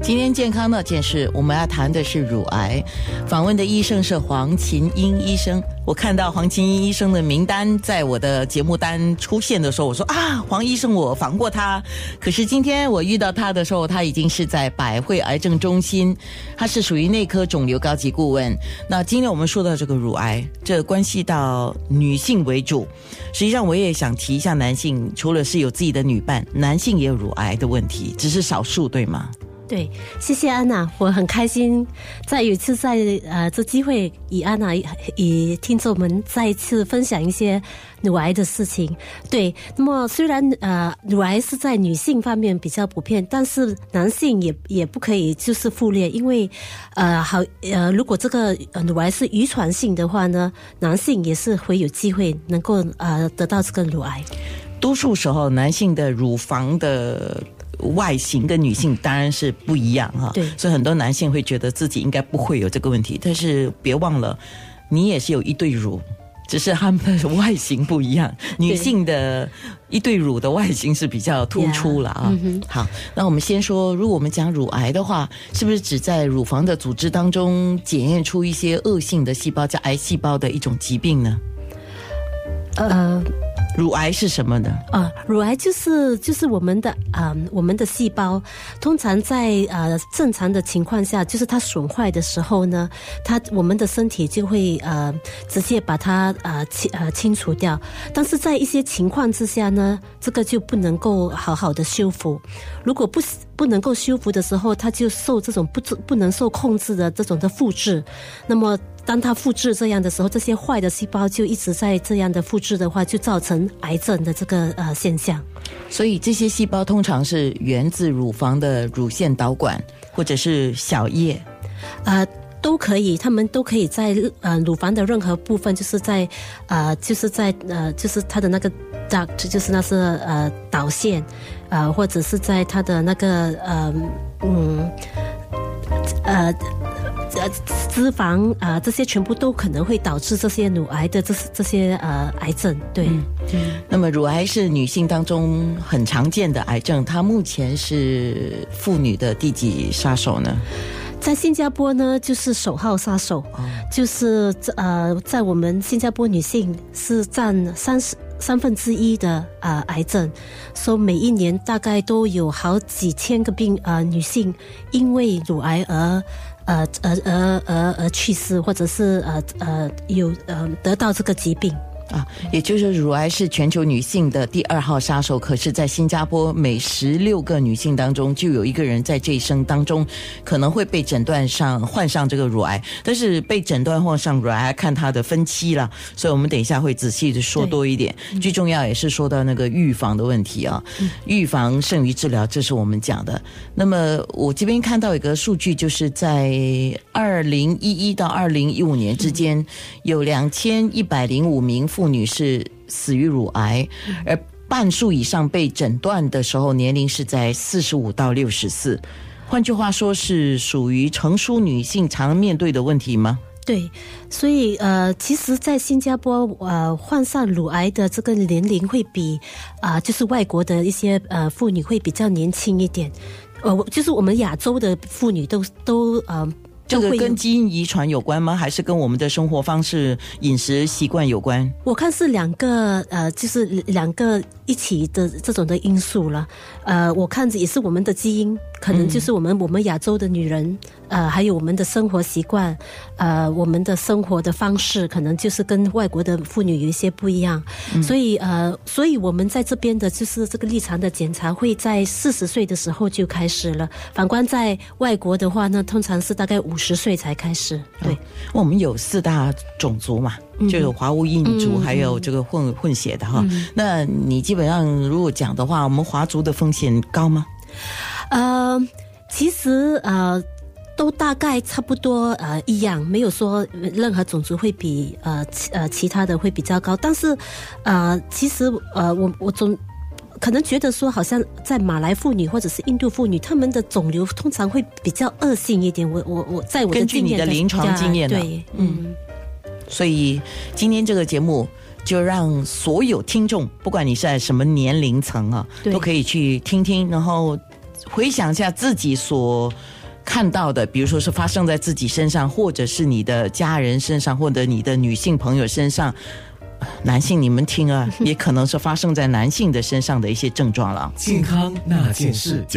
今天健康那件事，我们要谈的是乳癌。访问的医生是黄琴英医生。我看到黄琴英医生的名单在我的节目单出现的时候，我说啊，黄医生，我访过他。可是今天我遇到他的时候，他已经是在百会癌症中心，他是属于内科肿瘤高级顾问。那今天我们说到这个乳癌，这关系到女性为主。实际上，我也想提一下男性，除了是有自己的女伴，男性也有乳癌的问题，只是少数，对吗？对，谢谢安娜，我很开心再有一次在呃这机会与安娜与听众们再一次分享一些乳癌的事情。对，那么虽然呃乳癌是在女性方面比较普遍，但是男性也也不可以就是忽略，因为呃好呃如果这个乳癌是遗传性的话呢，男性也是会有机会能够呃得到这个乳癌。多数时候，男性的乳房的。外形跟女性当然是不一样哈，对，所以很多男性会觉得自己应该不会有这个问题，但是别忘了，你也是有一对乳，只是他们的外形不一样。女性的一对乳的外形是比较突出了啊。好，那我们先说，如果我们讲乳癌的话，是不是只在乳房的组织当中检验出一些恶性的细胞，叫癌细胞的一种疾病呢？呃。乳癌是什么呢？啊，乳癌就是就是我们的啊，我们的细胞通常在呃正常的情况下，就是它损坏的时候呢，它我们的身体就会呃直接把它呃清呃清除掉。但是在一些情况之下呢，这个就不能够好好的修复。如果不不能够修复的时候，它就受这种不不能受控制的这种的复制。那么。当它复制这样的时候，这些坏的细胞就一直在这样的复制的话，就造成癌症的这个呃现象。所以这些细胞通常是源自乳房的乳腺导管或者是小叶，呃，都可以，他们都可以在呃乳房的任何部分，就是在呃就是在呃就是它的那个 duct，就是那是呃导线，呃或者是在它的那个呃嗯呃。呃，脂肪啊，这些全部都可能会导致这些乳癌的这这些呃癌症。对，那么乳癌是女性当中很常见的癌症，它目前是妇女的第几杀手呢？在新加坡呢，就是首号杀手，就是呃，在我们新加坡女性是占三十三分之一的啊癌症，说每一年大概都有好几千个病呃女性因为乳癌而。呃而而而而去世，或者是呃呃有呃得到这个疾病。啊，也就是乳癌是全球女性的第二号杀手。可是，在新加坡，每十六个女性当中就有一个人在这一生当中可能会被诊断上患上这个乳癌。但是被诊断患上乳癌，看它的分期了。所以我们等一下会仔细的说多一点。最重要也是说到那个预防的问题啊，预防胜于治疗，这是我们讲的。那么我这边看到一个数据，就是在二零一一到二零一五年之间，有两千一百零五名。妇女是死于乳癌，而半数以上被诊断的时候年龄是在四十五到六十四，换句话说是属于成熟女性常面对的问题吗？对，所以呃，其实，在新加坡呃，患上乳癌的这个年龄会比啊，就是外国的一些呃妇女会比较年轻一点，呃，就是我们亚洲的妇女都都呃。这个跟基因遗传有关吗？还是跟我们的生活方式、饮食习惯有关？我看是两个，呃，就是两个一起的这种的因素了。呃，我看着也是我们的基因，可能就是我们我们亚洲的女人。呃，还有我们的生活习惯，呃，我们的生活的方式，可能就是跟外国的妇女有一些不一样，所以呃，所以我们在这边的就是这个立场的检查会在四十岁的时候就开始了。反观在外国的话呢，通常是大概五十岁才开始。对，我们有四大种族嘛，就有华、乌、印族，还有这个混混血的哈。那你基本上如果讲的话，我们华族的风险高吗？呃，其实呃。都大概差不多呃一样，没有说任何种族会比呃呃其他的会比较高。但是，呃，其实呃我我总可能觉得说，好像在马来妇女或者是印度妇女，她们的肿瘤通常会比较恶性一点。我我我在我的根据你的临床经验，对，嗯。所以今天这个节目就让所有听众，不管你是在什么年龄层啊，都可以去听听，然后回想一下自己所。看到的，比如说是发生在自己身上，或者是你的家人身上，或者你的女性朋友身上，男性你们听啊，也可能是发生在男性的身上的一些症状了。健康那件事。